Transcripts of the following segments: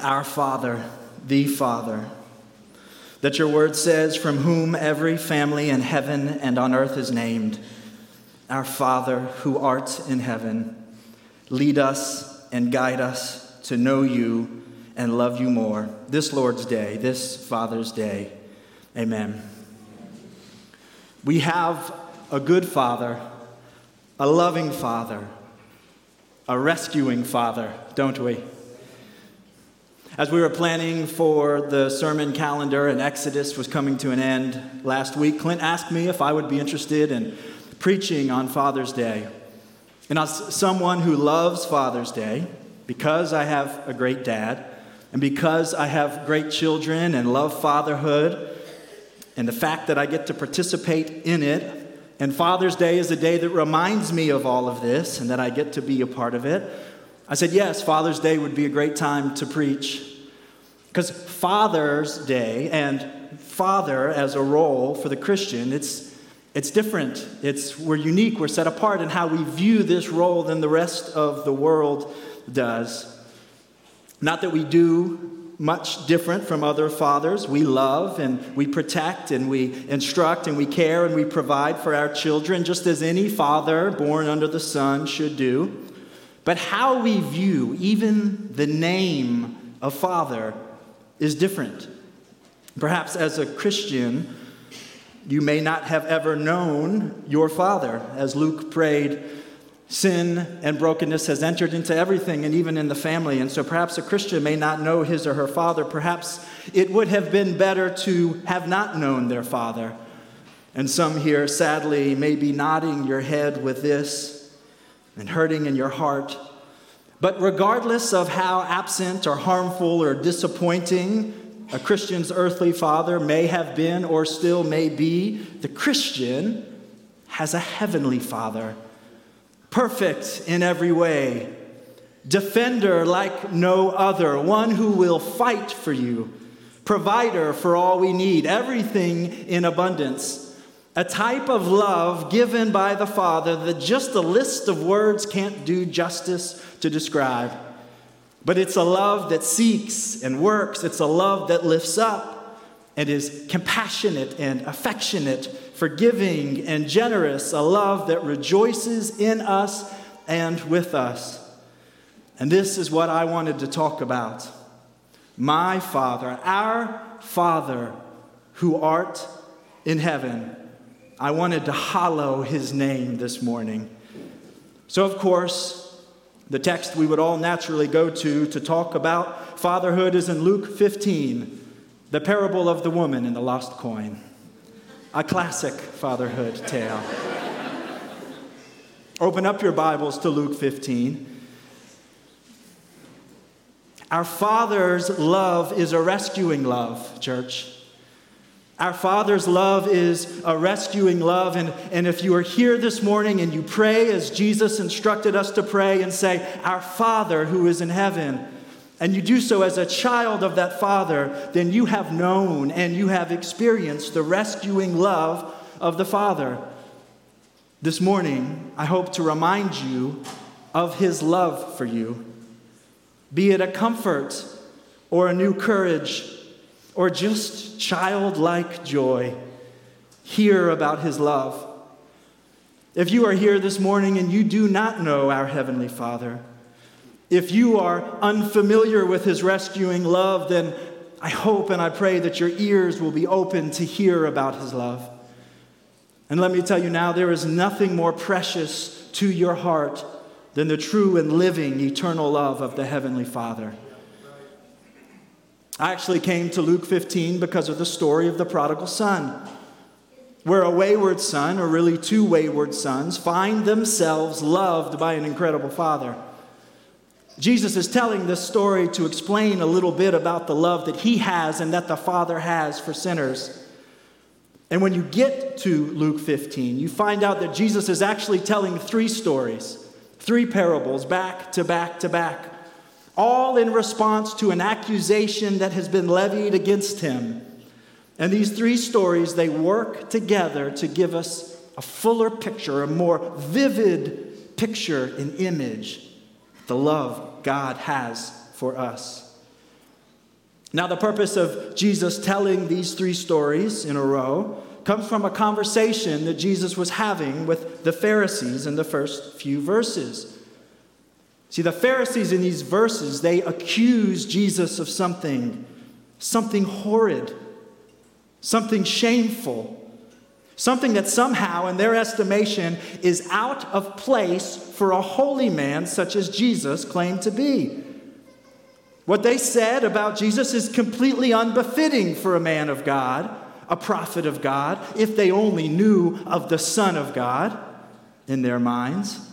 our Father, the Father, that your word says, from whom every family in heaven and on earth is named, our Father who art in heaven, lead us and guide us to know you and love you more. This Lord's Day, this Father's Day. Amen. We have a good Father, a loving Father, a rescuing Father, don't we? As we were planning for the sermon calendar and Exodus was coming to an end last week, Clint asked me if I would be interested in preaching on Father's Day. And as someone who loves Father's Day, because I have a great dad, and because I have great children and love fatherhood, and the fact that I get to participate in it, and Father's Day is a day that reminds me of all of this and that I get to be a part of it, I said, yes, Father's Day would be a great time to preach. Because Father's Day and father as a role for the Christian, it's, it's different. It's, we're unique, we're set apart in how we view this role than the rest of the world does. Not that we do much different from other fathers. We love and we protect and we instruct and we care and we provide for our children, just as any father born under the sun should do. But how we view even the name of Father is different. Perhaps as a Christian, you may not have ever known your Father. As Luke prayed, sin and brokenness has entered into everything and even in the family. And so perhaps a Christian may not know his or her father. Perhaps it would have been better to have not known their father. And some here, sadly, may be nodding your head with this and hurting in your heart. But regardless of how absent or harmful or disappointing a Christian's earthly father may have been or still may be, the Christian has a heavenly father, perfect in every way, defender like no other, one who will fight for you, provider for all we need, everything in abundance a type of love given by the Father that just a list of words can't do justice to describe. But it's a love that seeks and works, it's a love that lifts up and is compassionate and affectionate, forgiving and generous, a love that rejoices in us and with us. And this is what I wanted to talk about. My Father, our Father who art in heaven I wanted to hallow his name this morning. So, of course, the text we would all naturally go to to talk about fatherhood is in Luke 15, the parable of the woman and the lost coin. A classic fatherhood tale. Open up your Bibles to Luke 15. Our Father's love is a rescuing love, church. Our Father's love is a rescuing love. And, and if you are here this morning and you pray as Jesus instructed us to pray and say, Our Father who is in heaven, and you do so as a child of that Father, then you have known and you have experienced the rescuing love of the Father. This morning, I hope to remind you of His love for you, be it a comfort or a new courage or just childlike joy, hear about his love. If you are here this morning and you do not know our Heavenly Father, if you are unfamiliar with his rescuing love, then I hope and I pray that your ears will be open to hear about his love. And let me tell you now, there is nothing more precious to your heart than the true and living eternal love of the Heavenly Father. I actually came to Luke 15 because of the story of the prodigal son, where a wayward son, or really two wayward sons, find themselves loved by an incredible father. Jesus is telling this story to explain a little bit about the love that he has and that the Father has for sinners. And when you get to Luke 15, you find out that Jesus is actually telling three stories, three parables back to back to back all in response to an accusation that has been levied against him. And these three stories, they work together to give us a fuller picture, a more vivid picture and image, the love God has for us. Now, the purpose of Jesus telling these three stories in a row comes from a conversation that Jesus was having with the Pharisees in the first few verses. See, the Pharisees in these verses, they accuse Jesus of something, something horrid, something shameful, something that somehow, in their estimation, is out of place for a holy man such as Jesus claimed to be. What they said about Jesus is completely unbefitting for a man of God, a prophet of God, if they only knew of the Son of God in their minds.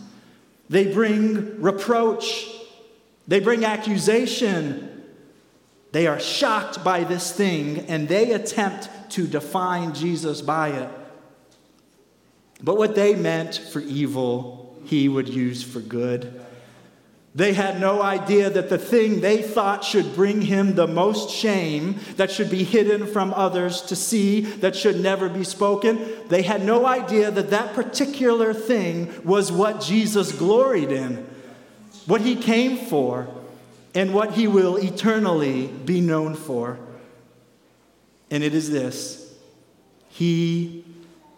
They bring reproach, they bring accusation. They are shocked by this thing and they attempt to define Jesus by it. But what they meant for evil, he would use for good. They had no idea that the thing they thought should bring him the most shame, that should be hidden from others to see, that should never be spoken, they had no idea that that particular thing was what Jesus gloried in, what he came for, and what he will eternally be known for. And it is this He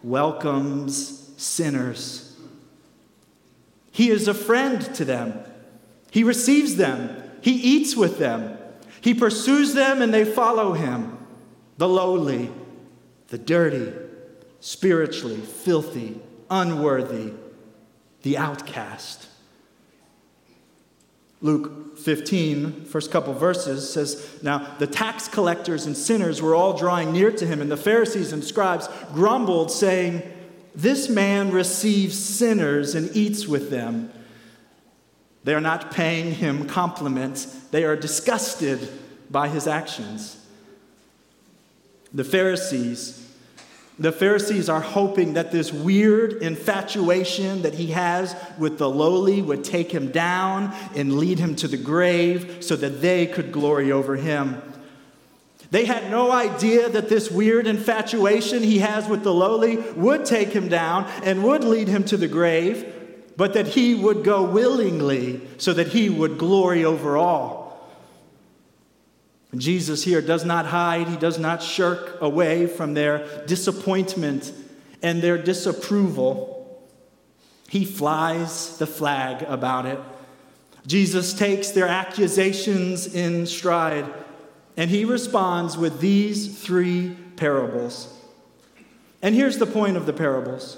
welcomes sinners, He is a friend to them. He receives them, he eats with them, he pursues them, and they follow him. The lowly, the dirty, spiritually filthy, unworthy, the outcast. Luke 15, first couple verses, says, Now the tax collectors and sinners were all drawing near to him, and the Pharisees and scribes grumbled, saying, This man receives sinners and eats with them. They are not paying him compliments, they are disgusted by his actions. The Pharisees, the Pharisees are hoping that this weird infatuation that he has with the lowly would take him down and lead him to the grave so that they could glory over him. They had no idea that this weird infatuation he has with the lowly would take him down and would lead him to the grave but that he would go willingly so that he would glory over all. And Jesus here does not hide, he does not shirk away from their disappointment and their disapproval. He flies the flag about it. Jesus takes their accusations in stride and he responds with these three parables. And here's the point of the parables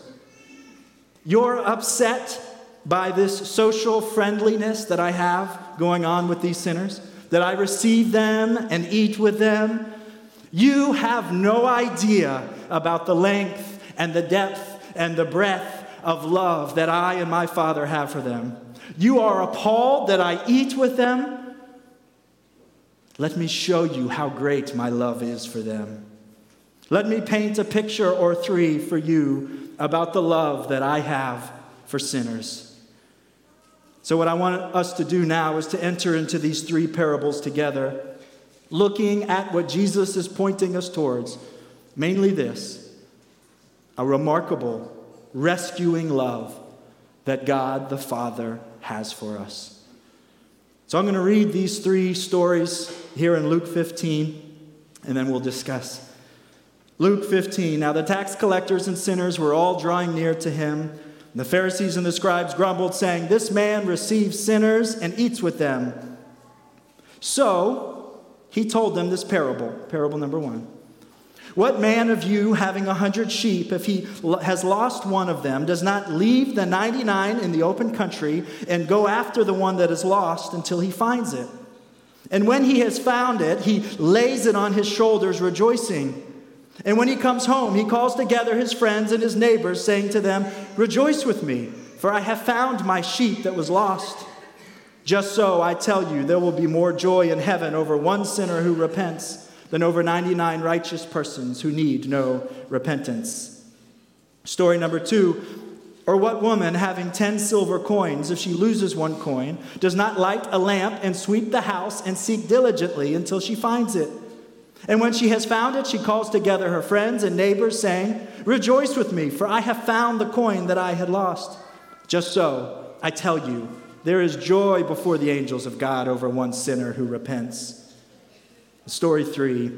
you're upset by this social friendliness that I have going on with these sinners, that I receive them and eat with them, you have no idea about the length and the depth and the breadth of love that I and my Father have for them. You are appalled that I eat with them. Let me show you how great my love is for them. Let me paint a picture or three for you about the love that I have for sinners. So, what I want us to do now is to enter into these three parables together, looking at what Jesus is pointing us towards. Mainly this a remarkable, rescuing love that God the Father has for us. So, I'm going to read these three stories here in Luke 15, and then we'll discuss. Luke 15. Now, the tax collectors and sinners were all drawing near to him. The Pharisees and the scribes grumbled, saying, This man receives sinners and eats with them. So he told them this parable, parable number one. What man of you, having a hundred sheep, if he has lost one of them, does not leave the 99 in the open country and go after the one that is lost until he finds it? And when he has found it, he lays it on his shoulders, rejoicing. And when he comes home, he calls together his friends and his neighbors, saying to them, Rejoice with me, for I have found my sheep that was lost. Just so, I tell you, there will be more joy in heaven over one sinner who repents than over 99 righteous persons who need no repentance. Story number two or what woman, having 10 silver coins, if she loses one coin, does not light a lamp and sweep the house and seek diligently until she finds it? And when she has found it, she calls together her friends and neighbors, saying, Rejoice with me, for I have found the coin that I had lost. Just so, I tell you, there is joy before the angels of God over one sinner who repents. Story three.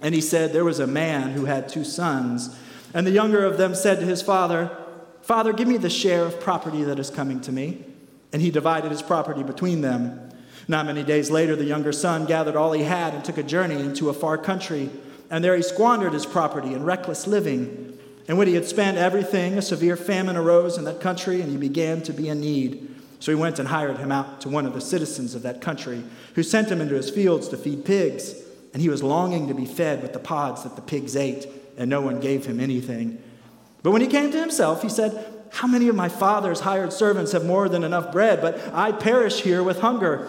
And he said, There was a man who had two sons, and the younger of them said to his father, Father, give me the share of property that is coming to me. And he divided his property between them. Not many days later, the younger son gathered all he had and took a journey into a far country. And there he squandered his property in reckless living. And when he had spent everything, a severe famine arose in that country, and he began to be in need. So he went and hired him out to one of the citizens of that country, who sent him into his fields to feed pigs. And he was longing to be fed with the pods that the pigs ate, and no one gave him anything. But when he came to himself, he said, How many of my father's hired servants have more than enough bread, but I perish here with hunger?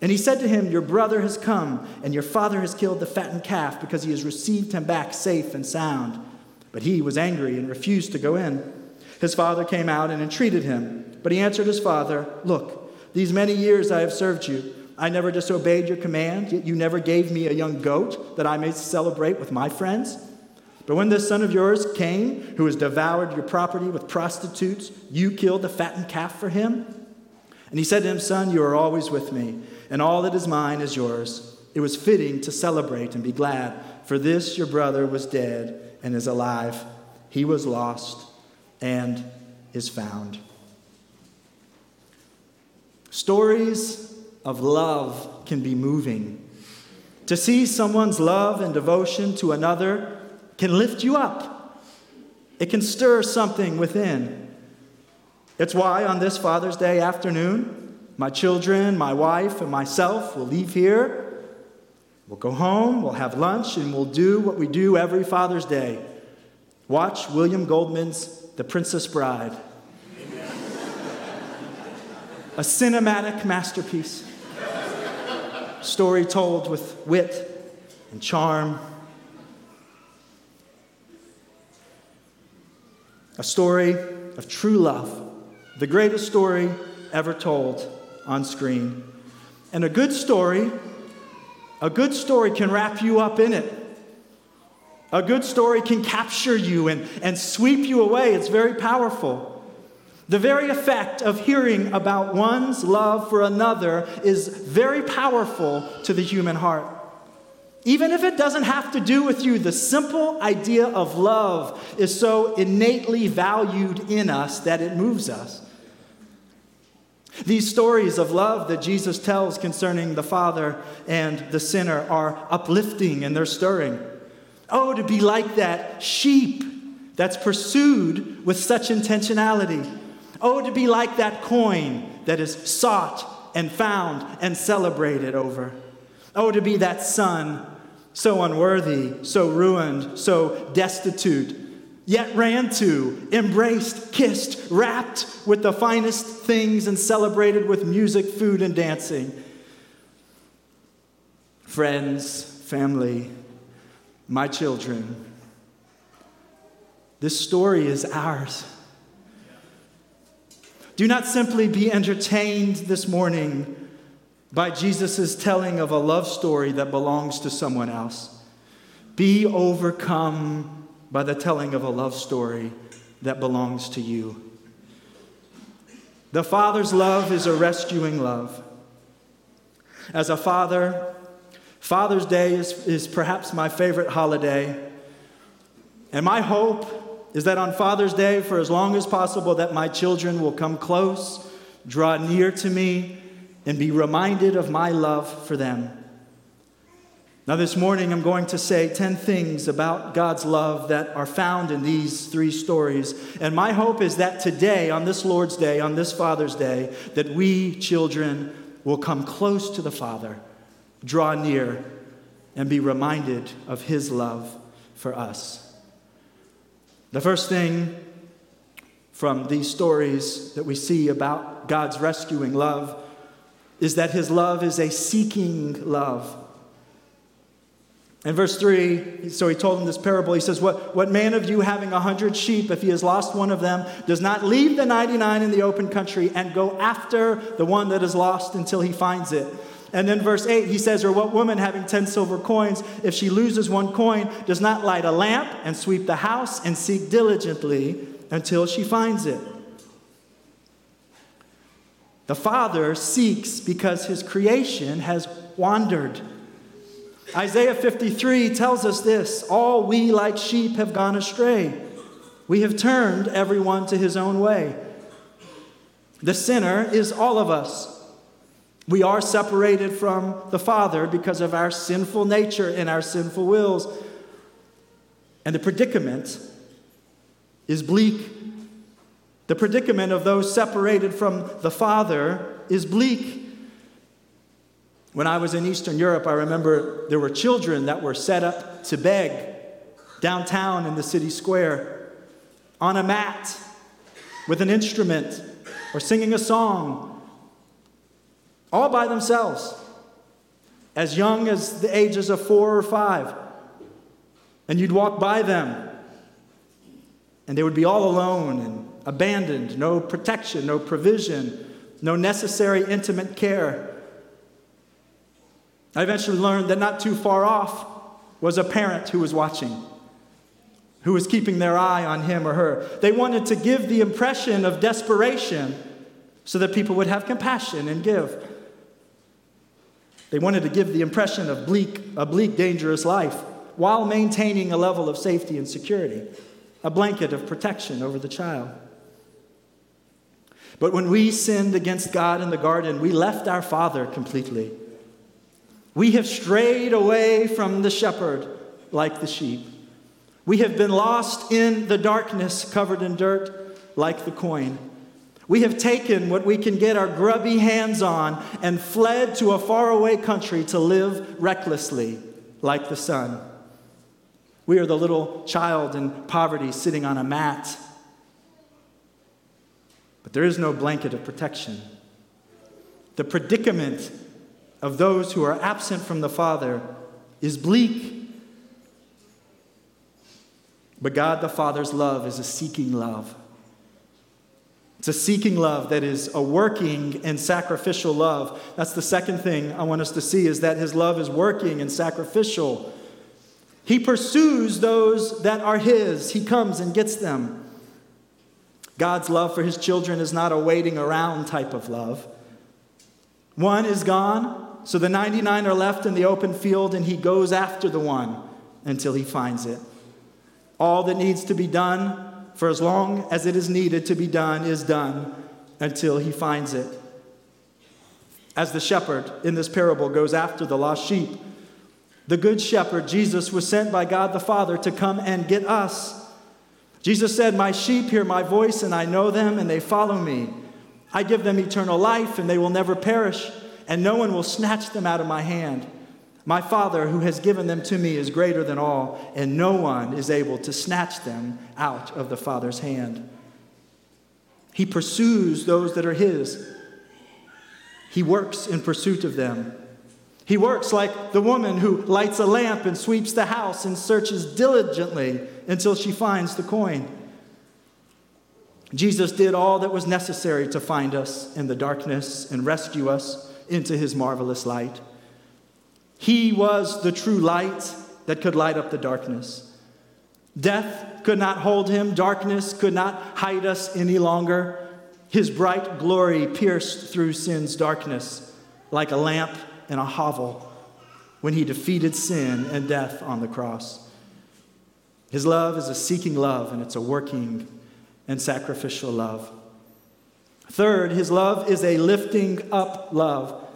And he said to him, Your brother has come, and your father has killed the fattened calf because he has received him back safe and sound. But he was angry and refused to go in. His father came out and entreated him. But he answered his father, Look, these many years I have served you. I never disobeyed your command, yet you never gave me a young goat that I may celebrate with my friends. But when this son of yours came, who has devoured your property with prostitutes, you killed the fattened calf for him? And he said to him, Son, you are always with me, and all that is mine is yours. It was fitting to celebrate and be glad, for this your brother was dead and is alive. He was lost and is found. Stories of love can be moving. To see someone's love and devotion to another can lift you up, it can stir something within. It's why on this Father's Day afternoon, my children, my wife, and myself will leave here. We'll go home, we'll have lunch, and we'll do what we do every Father's Day watch William Goldman's The Princess Bride. A cinematic masterpiece. Story told with wit and charm a story of true love, the greatest story ever told on screen. And a good story, a good story can wrap you up in it. A good story can capture you and, and sweep you away. It's very powerful. The very effect of hearing about one's love for another is very powerful to the human heart. Even if it doesn't have to do with you, the simple idea of love is so innately valued in us that it moves us. These stories of love that Jesus tells concerning the Father and the sinner are uplifting and they're stirring. Oh, to be like that sheep that's pursued with such intentionality. Oh, to be like that coin that is sought and found and celebrated over. Oh, to be that son so unworthy, so ruined, so destitute, yet ran to, embraced, kissed, wrapped with the finest things, and celebrated with music, food, and dancing. Friends, family, my children, this story is ours. Do not simply be entertained this morning by Jesus' telling of a love story that belongs to someone else. Be overcome by the telling of a love story that belongs to you. The Father's love is a rescuing love. As a father, Father's Day is, is perhaps my favorite holiday. And my hope is that on Father's Day, for as long as possible, that my children will come close, draw near to me, and be reminded of my love for them. Now, this morning, I'm going to say 10 things about God's love that are found in these three stories. And my hope is that today, on this Lord's Day, on this Father's Day, that we children will come close to the Father, draw near, and be reminded of His love for us. The first thing from these stories that we see about God's rescuing love is that His love is a seeking love. In verse 3, so he told him this parable. He says, What, what man of you having a hundred sheep, if he has lost one of them, does not leave the 99 in the open country and go after the one that is lost until he finds it? And then verse 8, he says, Or what woman having 10 silver coins, if she loses one coin, does not light a lamp and sweep the house and seek diligently until she finds it? The Father seeks because his creation has wandered. Isaiah 53 tells us this All we like sheep have gone astray. We have turned everyone to his own way. The sinner is all of us. We are separated from the Father because of our sinful nature and our sinful wills. And the predicament is bleak. The predicament of those separated from the Father is bleak. When I was in Eastern Europe, I remember there were children that were set up to beg downtown in the city square on a mat with an instrument or singing a song, all by themselves, as young as the ages of four or five. And you'd walk by them, and they would be all alone and abandoned, no protection, no provision, no necessary intimate care. I eventually learned that not too far off was a parent who was watching, who was keeping their eye on him or her. They wanted to give the impression of desperation so that people would have compassion and give. They wanted to give the impression of bleak, a bleak, dangerous life while maintaining a level of safety and security, a blanket of protection over the child. But when we sinned against God in the garden, we left our Father completely. We have strayed away from the shepherd like the sheep. We have been lost in the darkness, covered in dirt like the coin. We have taken what we can get our grubby hands on and fled to a faraway country to live recklessly like the son. We are the little child in poverty sitting on a mat. But there is no blanket of protection. The predicament of those who are absent from the Father is bleak. But God the Father's love is a seeking love. It's a seeking love that is a working and sacrificial love. That's the second thing I want us to see is that his love is working and sacrificial. He pursues those that are his. He comes and gets them. God's love for his children is not a waiting around type of love. One is gone, so the 99 are left in the open field, and he goes after the one until he finds it. All that needs to be done, for as long as it is needed to be done, is done until he finds it. As the shepherd in this parable goes after the lost sheep, the good shepherd, Jesus, was sent by God the Father to come and get us. Jesus said, My sheep hear my voice, and I know them, and they follow me. I give them eternal life, and they will never perish and no one will snatch them out of my hand. My Father, who has given them to me, is greater than all, and no one is able to snatch them out of the Father's hand. He pursues those that are His, He works in pursuit of them. He works like the woman who lights a lamp and sweeps the house and searches diligently until she finds the coin. Jesus did all that was necessary to find us in the darkness and rescue us into his marvelous light. He was the true light that could light up the darkness. Death could not hold him, darkness could not hide us any longer. His bright glory pierced through sin's darkness like a lamp in a hovel when he defeated sin and death on the cross. His love is a seeking love, and it's a working and sacrificial love. Third, his love is a lifting up love.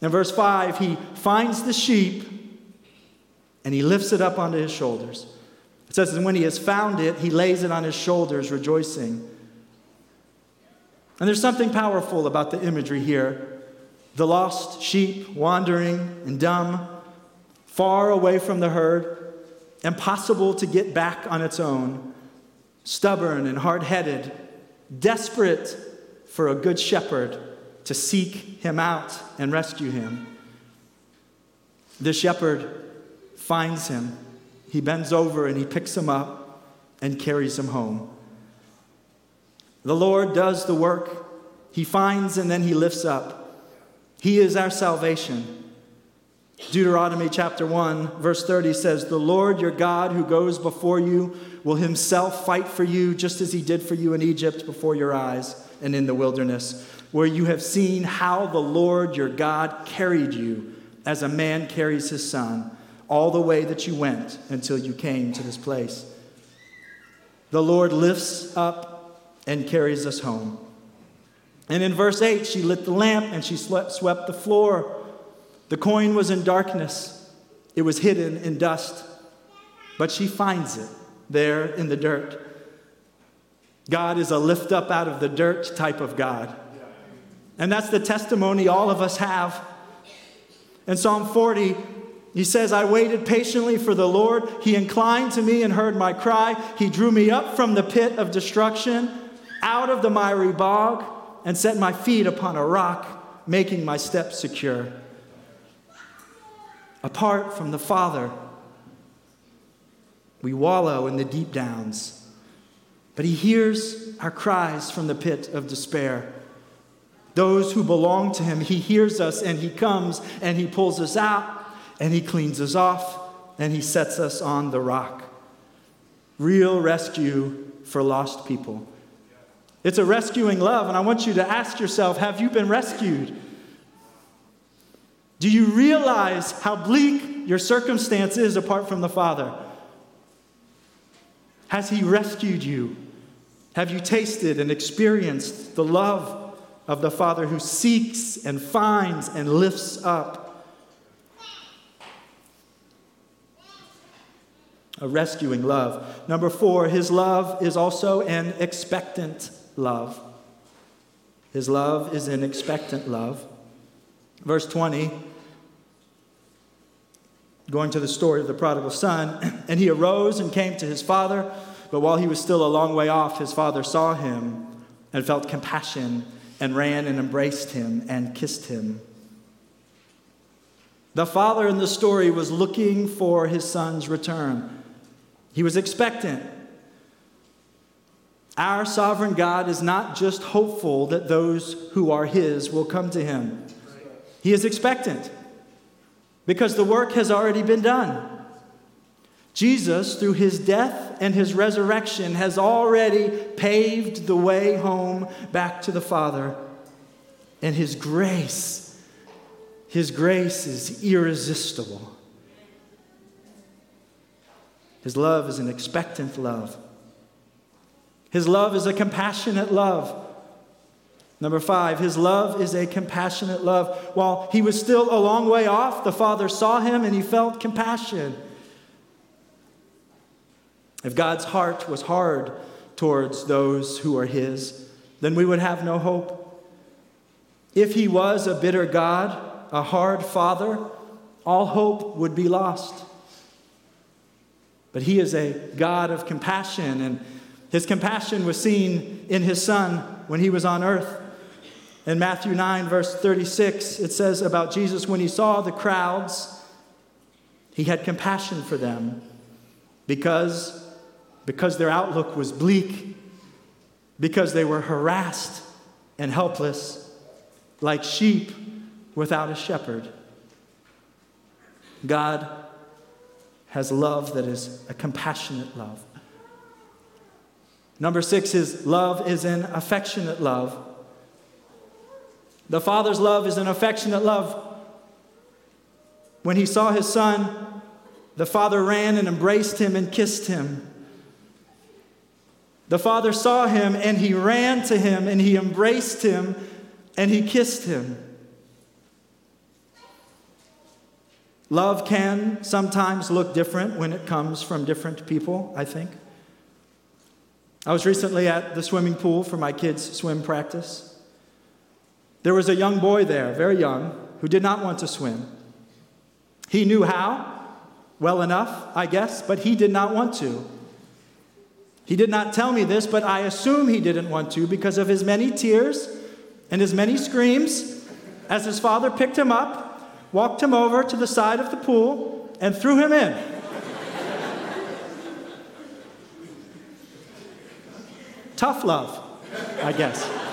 In verse 5, he finds the sheep and he lifts it up onto his shoulders. It says, And when he has found it, he lays it on his shoulders, rejoicing. And there's something powerful about the imagery here. The lost sheep wandering and dumb, far away from the herd, impossible to get back on its own, stubborn and hard headed, desperate for a good shepherd to seek him out and rescue him. The shepherd finds him. He bends over and he picks him up and carries him home. The Lord does the work. He finds and then he lifts up. He is our salvation. Deuteronomy chapter 1, verse 30 says, The Lord your God who goes before you will himself fight for you, just as he did for you in Egypt before your eyes and in the wilderness, where you have seen how the Lord your God carried you as a man carries his son, all the way that you went until you came to this place. The Lord lifts up and carries us home. And in verse 8, she lit the lamp and she swept the floor. The coin was in darkness, it was hidden in dust, but she finds it there in the dirt. God is a lift up out of the dirt type of God. And that's the testimony all of us have. In Psalm 40, he says, I waited patiently for the Lord. He inclined to me and heard my cry. He drew me up from the pit of destruction out of the miry bog and set my feet upon a rock, making my steps secure. Apart from the Father, we wallow in the deep downs, but He hears our cries from the pit of despair. Those who belong to Him, He hears us and He comes and He pulls us out and He cleans us off and He sets us on the rock. Real rescue for lost people. It's a rescuing love, and I want you to ask yourself have you been rescued? Do you realize how bleak your circumstance is apart from the Father? Has He rescued you? Have you tasted and experienced the love of the Father who seeks and finds and lifts up? A rescuing love. Number four, His love is also an expectant love. His love is an expectant love. Verse 20, going to the story of the prodigal son, and he arose and came to his father, but while he was still a long way off, his father saw him and felt compassion and ran and embraced him and kissed him. The father in the story was looking for his son's return. He was expectant. Our sovereign God is not just hopeful that those who are His will come to Him, He is expectant because the work has already been done. Jesus, through His death and His resurrection, has already paved the way home back to the Father. And His grace, His grace is irresistible. His love is an expectant love. His love is a compassionate love. Number five, his love is a compassionate love. While he was still a long way off, the Father saw him and he felt compassion. If God's heart was hard towards those who are his, then we would have no hope. If he was a bitter God, a hard Father, all hope would be lost. But he is a God of compassion and his compassion was seen in his son when he was on earth. In Matthew 9, verse 36, it says about Jesus when he saw the crowds, he had compassion for them because, because their outlook was bleak, because they were harassed and helpless, like sheep without a shepherd. God has love that is a compassionate love. Number six is love is an affectionate love. The Father's love is an affectionate love. When he saw his son, the Father ran and embraced him and kissed him. The Father saw him and he ran to him and he embraced him and he kissed him. Love can sometimes look different when it comes from different people, I think. I was recently at the swimming pool for my kids' swim practice. There was a young boy there, very young, who did not want to swim. He knew how, well enough, I guess, but he did not want to. He did not tell me this, but I assume he didn't want to because of his many tears and his many screams as his father picked him up, walked him over to the side of the pool, and threw him in. Tough love, I guess.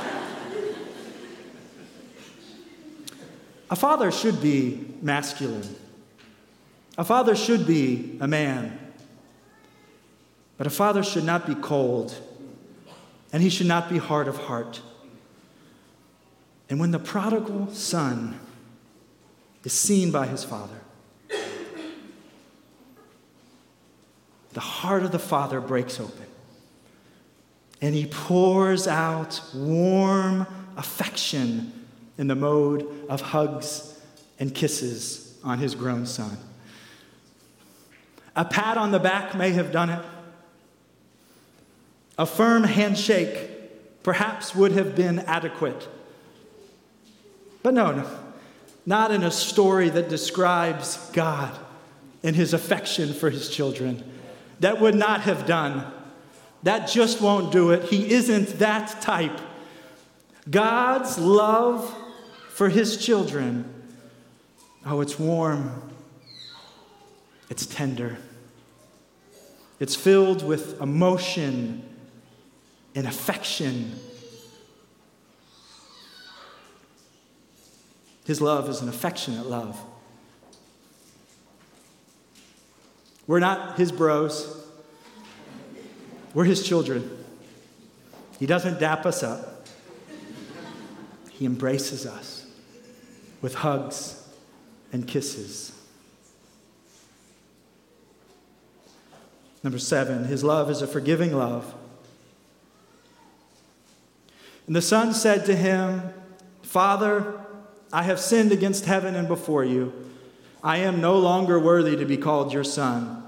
A father should be masculine. A father should be a man. But a father should not be cold, and he should not be hard of heart. And when the prodigal son is seen by his father, the heart of the father breaks open. And he pours out warm affection in the mode of hugs and kisses on his grown son. A pat on the back may have done it. A firm handshake perhaps would have been adequate. But no, no, not in a story that describes God and his affection for his children. That would not have done. That just won't do it. He isn't that type. God's love for his children, oh, it's warm, it's tender, it's filled with emotion and affection. His love is an affectionate love. We're not his bros, we're his children. He doesn't dap us up, he embraces us with hugs and kisses. Number seven, his love is a forgiving love. And the son said to him, Father, I have sinned against heaven and before you. I am no longer worthy to be called your son.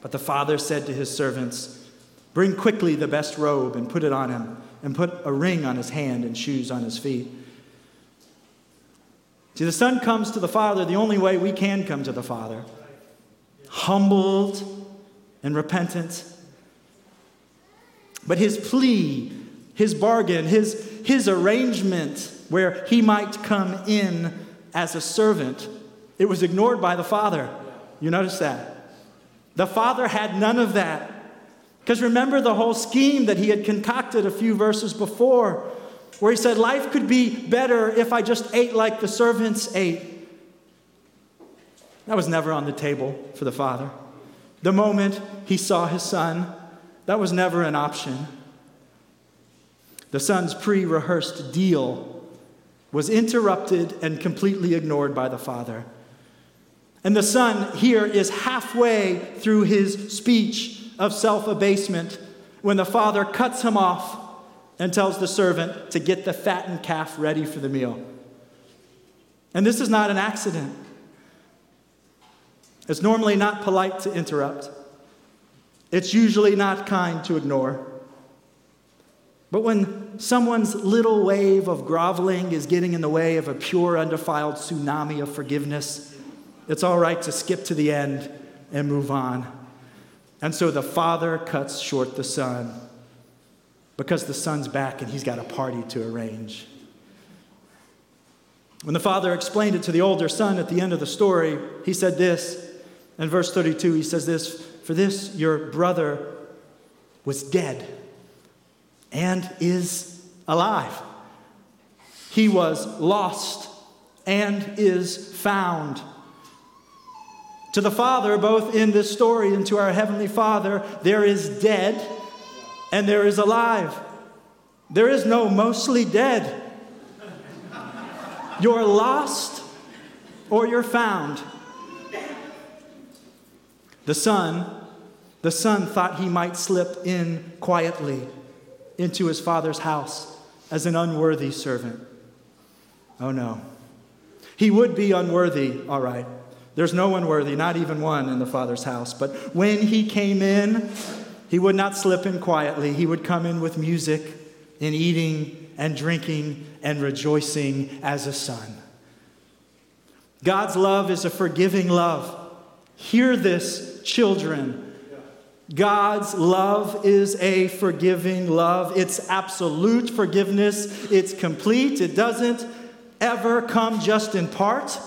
But the father said to his servants, Bring quickly the best robe and put it on him, and put a ring on his hand and shoes on his feet. See, the son comes to the father the only way we can come to the father humbled and repentant. But his plea, his bargain, his, his arrangement where he might come in as a servant. It was ignored by the father. You notice that? The father had none of that. Because remember the whole scheme that he had concocted a few verses before, where he said, Life could be better if I just ate like the servants ate. That was never on the table for the father. The moment he saw his son, that was never an option. The son's pre rehearsed deal was interrupted and completely ignored by the father. And the son here is halfway through his speech of self abasement when the father cuts him off and tells the servant to get the fattened calf ready for the meal. And this is not an accident. It's normally not polite to interrupt, it's usually not kind to ignore. But when someone's little wave of groveling is getting in the way of a pure, undefiled tsunami of forgiveness, it's all right to skip to the end and move on. And so the father cuts short the son because the son's back and he's got a party to arrange. When the father explained it to the older son at the end of the story, he said this. In verse 32, he says this For this your brother was dead and is alive. He was lost and is found. To the Father, both in this story and to our Heavenly Father, there is dead and there is alive. There is no mostly dead. You're lost or you're found. The son, the son thought he might slip in quietly into his father's house as an unworthy servant. Oh no. He would be unworthy, all right. There's no one worthy, not even one in the Father's house. But when he came in, he would not slip in quietly. He would come in with music and eating and drinking and rejoicing as a son. God's love is a forgiving love. Hear this, children. God's love is a forgiving love. It's absolute forgiveness, it's complete. It doesn't ever come just in part.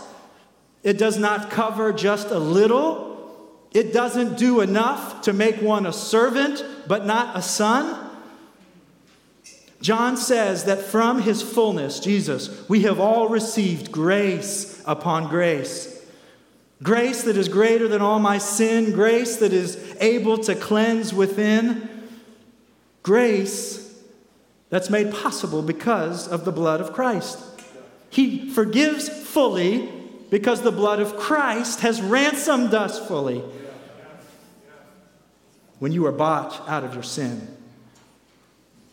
It does not cover just a little. It doesn't do enough to make one a servant, but not a son. John says that from his fullness, Jesus, we have all received grace upon grace. Grace that is greater than all my sin, grace that is able to cleanse within, grace that's made possible because of the blood of Christ. He forgives fully because the blood of Christ has ransomed us fully. When you were bought out of your sin,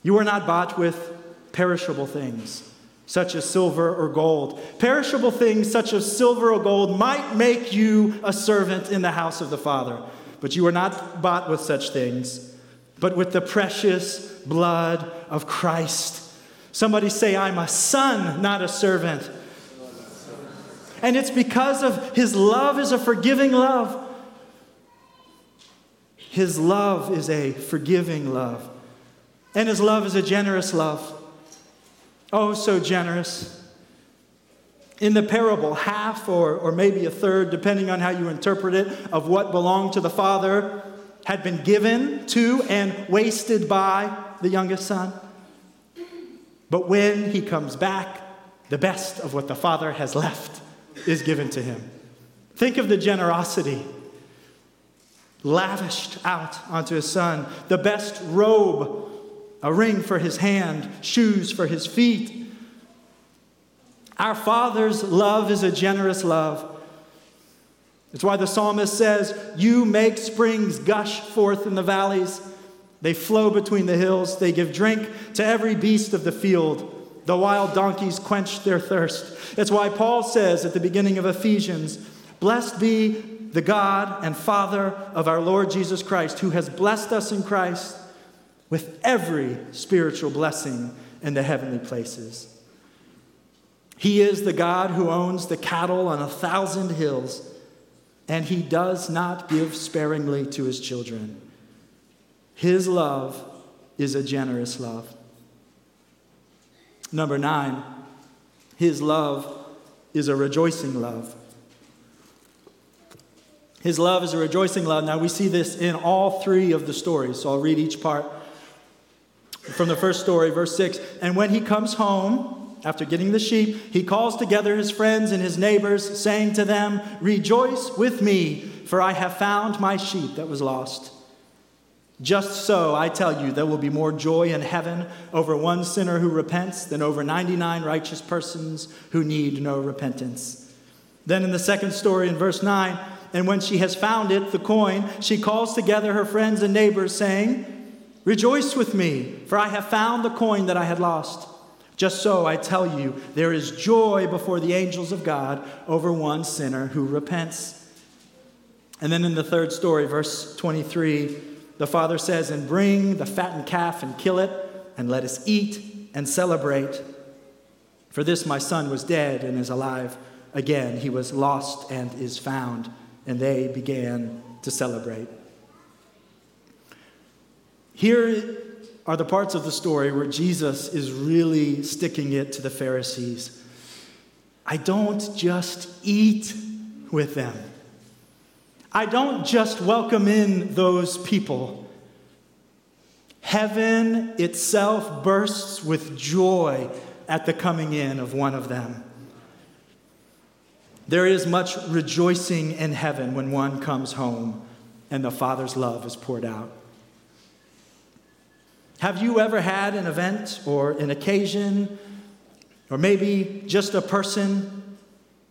you were not bought with perishable things, such as silver or gold. Perishable things, such as silver or gold, might make you a servant in the house of the Father, but you were not bought with such things, but with the precious blood of Christ. Somebody say, I'm a son, not a servant. And it's because of his love is a forgiving love. His love is a forgiving love. And his love is a generous love. Oh, so generous. In the parable, half or, or maybe a third, depending on how you interpret it, of what belonged to the father had been given to and wasted by the youngest son. But when he comes back, the best of what the father has left is given to him. Think of the generosity lavished out onto his son the best robe, a ring for his hand, shoes for his feet. Our Father's love is a generous love. It's why the psalmist says, You make springs gush forth in the valleys. They flow between the hills. They give drink to every beast of the field. The wild donkeys quench their thirst. That's why Paul says at the beginning of Ephesians, Blessed be the God and Father of our Lord Jesus Christ, who has blessed us in Christ with every spiritual blessing in the heavenly places. He is the God who owns the cattle on a thousand hills, and he does not give sparingly to his children. His love is a generous love. Number nine, his love is a rejoicing love. His love is a rejoicing love. Now, we see this in all three of the stories, so I'll read each part. From the first story, verse 6 And when he comes home, after getting the sheep, he calls together his friends and his neighbors, saying to them, Rejoice with me, for I have found my sheep that was lost. Just so, I tell you, there will be more joy in heaven over one sinner who repents than over 99 righteous persons who need no repentance. Then in the second story, in verse 9, and when she has found it, the coin, she calls together her friends and neighbors, saying, Rejoice with me, for I have found the coin that I had lost. Just so, I tell you, there is joy before the angels of God over one sinner who repents. And then in the third story, verse 23, the father says, And bring the fattened calf and kill it, and let us eat and celebrate. For this my son was dead and is alive again. He was lost and is found. And they began to celebrate. Here are the parts of the story where Jesus is really sticking it to the Pharisees. I don't just eat with them. I don't just welcome in those people. Heaven itself bursts with joy at the coming in of one of them. There is much rejoicing in heaven when one comes home and the Father's love is poured out. Have you ever had an event or an occasion, or maybe just a person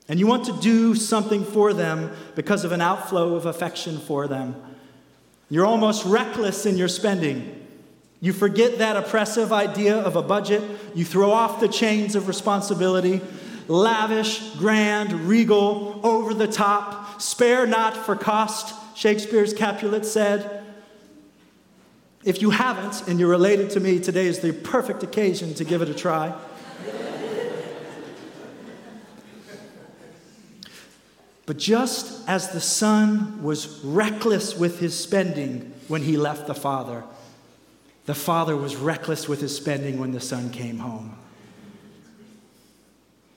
and you want to do something for them because of an outflow of affection for them. You're almost reckless in your spending. You forget that oppressive idea of a budget. You throw off the chains of responsibility. Lavish, grand, regal, over the top, spare not for cost, Shakespeare's Capulet said. If you haven't and you're related to me, today is the perfect occasion to give it a try. but just as the son was reckless with his spending when he left the father, the father was reckless with his spending when the son came home.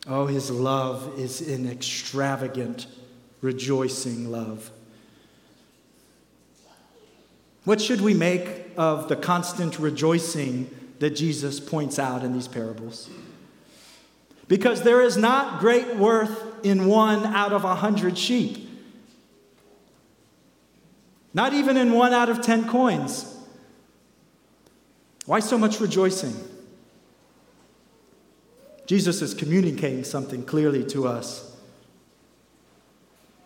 Oh, his love is an extravagant, rejoicing love. What should we make of the constant rejoicing that Jesus points out in these parables? Because there is not great worth in one out of a hundred sheep, not even in one out of ten coins. Why so much rejoicing? Jesus is communicating something clearly to us.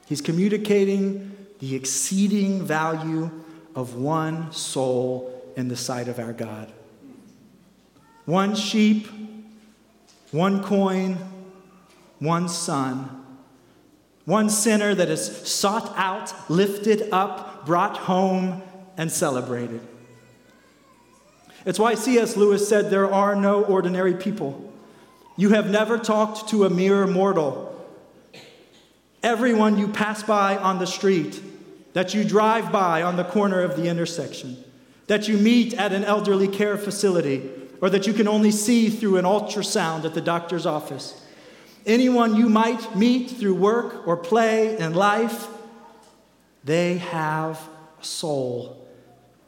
He's communicating the exceeding value of one soul in the sight of our God. One sheep, one coin, one son, one sinner that is sought out, lifted up, brought home, and celebrated. It's why C.S. Lewis said there are no ordinary people. You have never talked to a mere mortal. Everyone you pass by on the street that you drive by on the corner of the intersection, that you meet at an elderly care facility, or that you can only see through an ultrasound at the doctor's office. Anyone you might meet through work or play in life, they have a soul,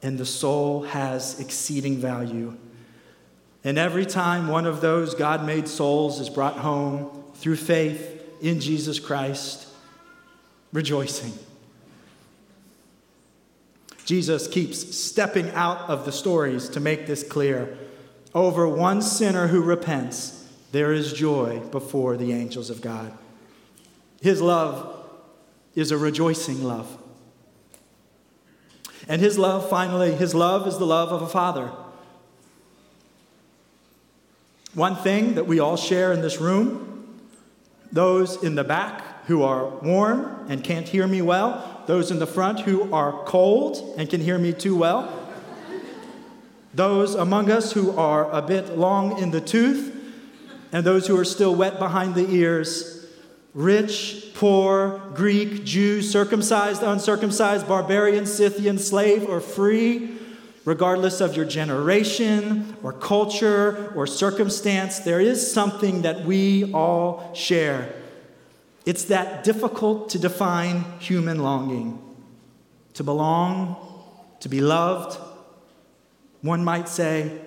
and the soul has exceeding value. And every time one of those God made souls is brought home through faith in Jesus Christ, rejoicing. Jesus keeps stepping out of the stories to make this clear. Over one sinner who repents, there is joy before the angels of God. His love is a rejoicing love. And his love, finally, his love is the love of a father. One thing that we all share in this room, those in the back who are warm and can't hear me well, those in the front who are cold and can hear me too well, those among us who are a bit long in the tooth, and those who are still wet behind the ears, rich, poor, Greek, Jew, circumcised, uncircumcised, barbarian, Scythian, slave, or free, regardless of your generation or culture or circumstance, there is something that we all share. It's that difficult to define human longing to belong, to be loved, one might say,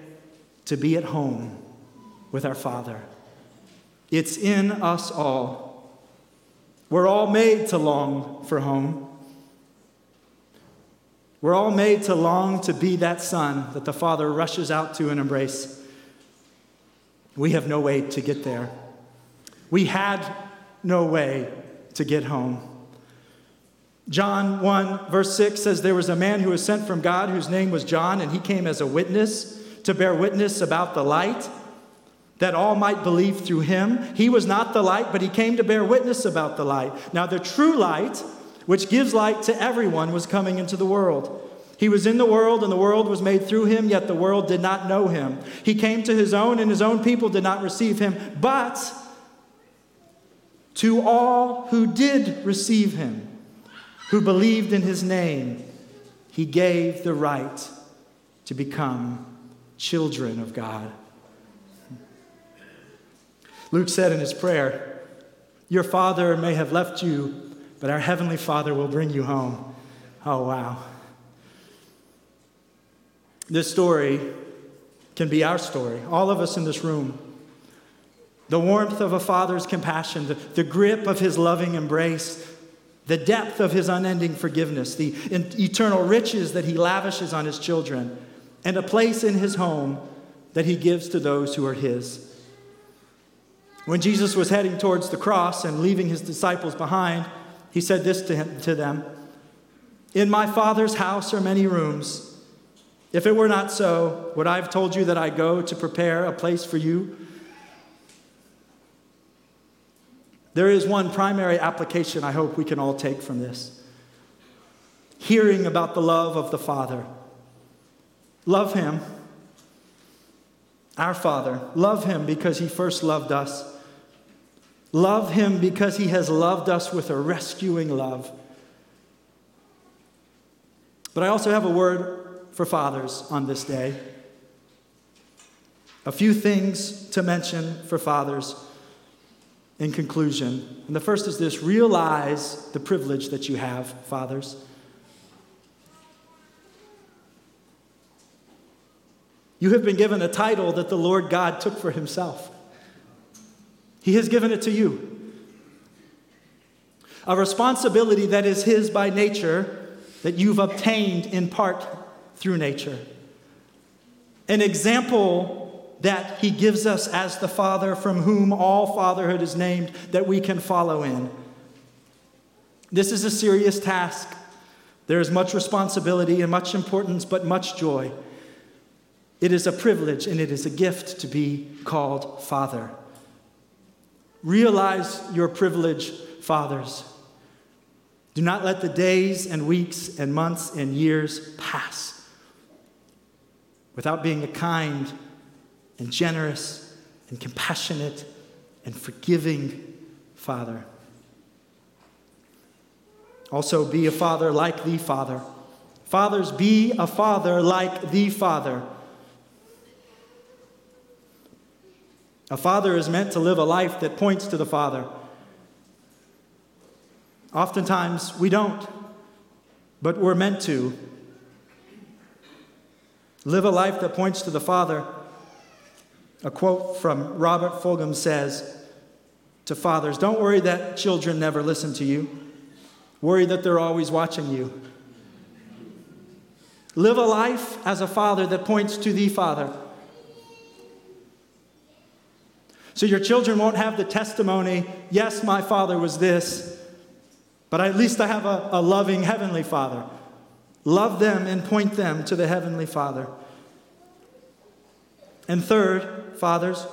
to be at home with our Father. It's in us all. We're all made to long for home. We're all made to long to be that son that the Father rushes out to and embrace. We have no way to get there. We had no way to get home. John 1, verse 6 says, There was a man who was sent from God whose name was John, and he came as a witness to bear witness about the light, that all might believe through him. He was not the light, but he came to bear witness about the light. Now, the true light, which gives light to everyone, was coming into the world. He was in the world, and the world was made through him, yet the world did not know him. He came to his own, and his own people did not receive him. But to all who did receive him, who believed in his name, he gave the right to become children of God. Luke said in his prayer, Your father may have left you, but our heavenly father will bring you home. Oh, wow. This story can be our story, all of us in this room the warmth of a father's compassion, the, the grip of his loving embrace, the depth of his unending forgiveness, the eternal riches that he lavishes on his children, and a place in his home that he gives to those who are his. When Jesus was heading towards the cross and leaving his disciples behind, he said this to, him, to them In my Father's house are many rooms. If it were not so, would I have told you that I go to prepare a place for you? there is one primary application I hope we can all take from this hearing about the love of the Father. Love Him, our Father. Love Him because He first loved us. Love Him because He has loved us with a rescuing love. But I also have a word for fathers on this day. A few things to mention for fathers in conclusion. And the first is this realize the privilege that you have, fathers. You have been given a title that the Lord God took for himself. He has given it to you. A responsibility that is his by nature, that you've obtained in part through nature. An example that he gives us as the Father from whom all fatherhood is named that we can follow in. This is a serious task. There is much responsibility and much importance, but much joy. It is a privilege and it is a gift to be called Father. Realize your privilege, fathers. Do not let the days and weeks and months and years pass without being a kind, and generous and compassionate and forgiving Father. Also, be a father like the Father. Fathers, be a father like the Father. A father is meant to live a life that points to the Father. Oftentimes, we don't, but we're meant to. Live a life that points to the Father a quote from Robert Fulghum says to fathers Don't worry that children never listen to you, worry that they're always watching you. Live a life as a father that points to the Father. So your children won't have the testimony, yes, my father was this, but at least I have a, a loving heavenly father. Love them and point them to the heavenly father. And third, fathers,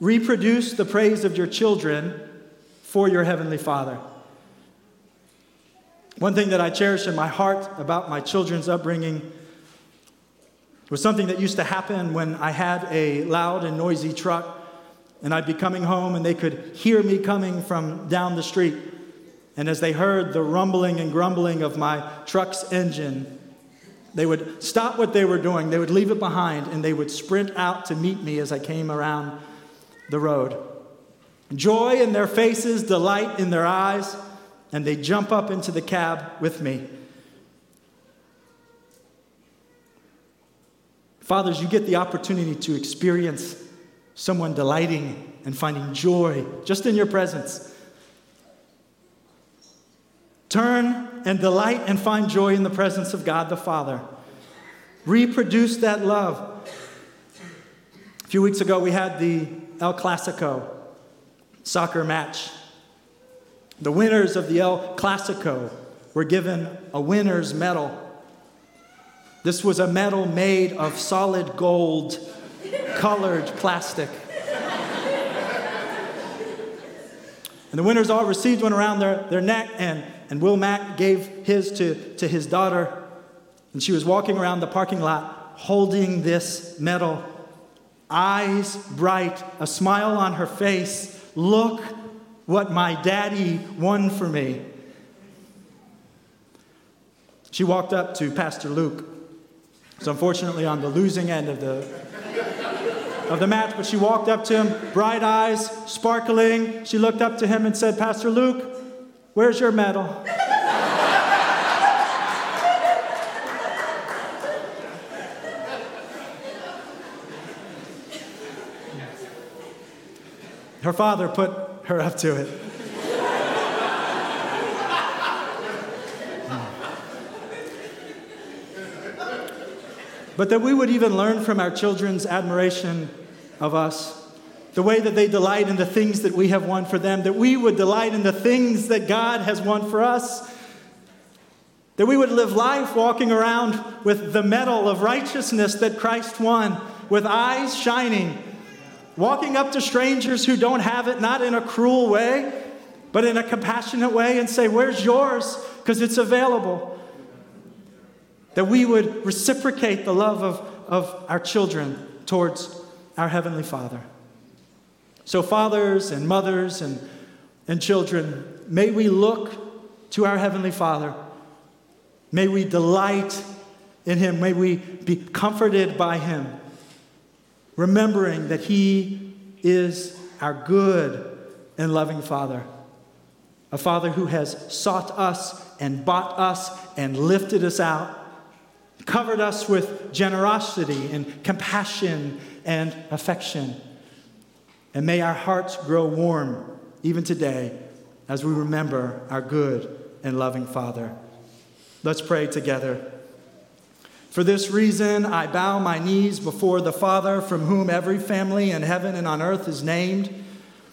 reproduce the praise of your children for your Heavenly Father. One thing that I cherish in my heart about my children's upbringing was something that used to happen when I had a loud and noisy truck, and I'd be coming home and they could hear me coming from down the street. And as they heard the rumbling and grumbling of my truck's engine, they would stop what they were doing, they would leave it behind, and they would sprint out to meet me as I came around the road. Joy in their faces, delight in their eyes, and they jump up into the cab with me. Fathers, you get the opportunity to experience someone delighting and finding joy just in your presence. Turn and delight and find joy in the presence of God the Father. Reproduce that love. A few weeks ago, we had the El Clasico soccer match. The winners of the El Clasico were given a winner's medal. This was a medal made of solid gold colored plastic. And the winners all received one around their, their neck, and and Will Mack gave his to, to his daughter. And she was walking around the parking lot holding this medal, eyes bright, a smile on her face. Look what my daddy won for me. She walked up to Pastor Luke. So unfortunately on the losing end of the of the match, but she walked up to him, bright eyes, sparkling. She looked up to him and said, Pastor Luke, Where's your medal? Her father put her up to it. But that we would even learn from our children's admiration of us the way that they delight in the things that we have won for them, that we would delight in the things that God has won for us. That we would live life walking around with the medal of righteousness that Christ won, with eyes shining, walking up to strangers who don't have it, not in a cruel way, but in a compassionate way, and say, Where's yours? Because it's available. That we would reciprocate the love of, of our children towards our Heavenly Father. So, fathers and mothers and, and children, may we look to our Heavenly Father. May we delight in Him. May we be comforted by Him, remembering that He is our good and loving Father. A Father who has sought us and bought us and lifted us out, covered us with generosity and compassion and affection. And may our hearts grow warm even today as we remember our good and loving Father. Let's pray together. For this reason, I bow my knees before the Father, from whom every family in heaven and on earth is named,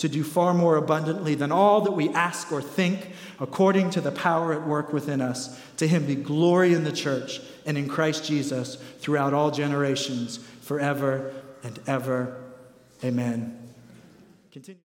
to do far more abundantly than all that we ask or think, according to the power at work within us, to him be glory in the church and in Christ Jesus throughout all generations forever and ever. Amen. Continue.